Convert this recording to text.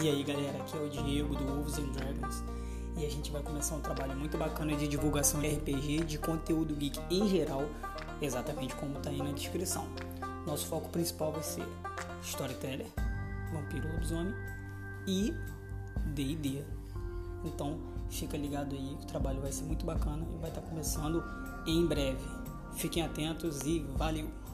E aí galera, aqui é o Diego do Wolves and Dragons e a gente vai começar um trabalho muito bacana de divulgação de RPG, de conteúdo geek em geral, exatamente como tá aí na descrição. Nosso foco principal vai ser Storyteller, Vampiro Lobisomem e D&D. Então fica ligado aí que o trabalho vai ser muito bacana e vai estar tá começando em breve. Fiquem atentos e valeu!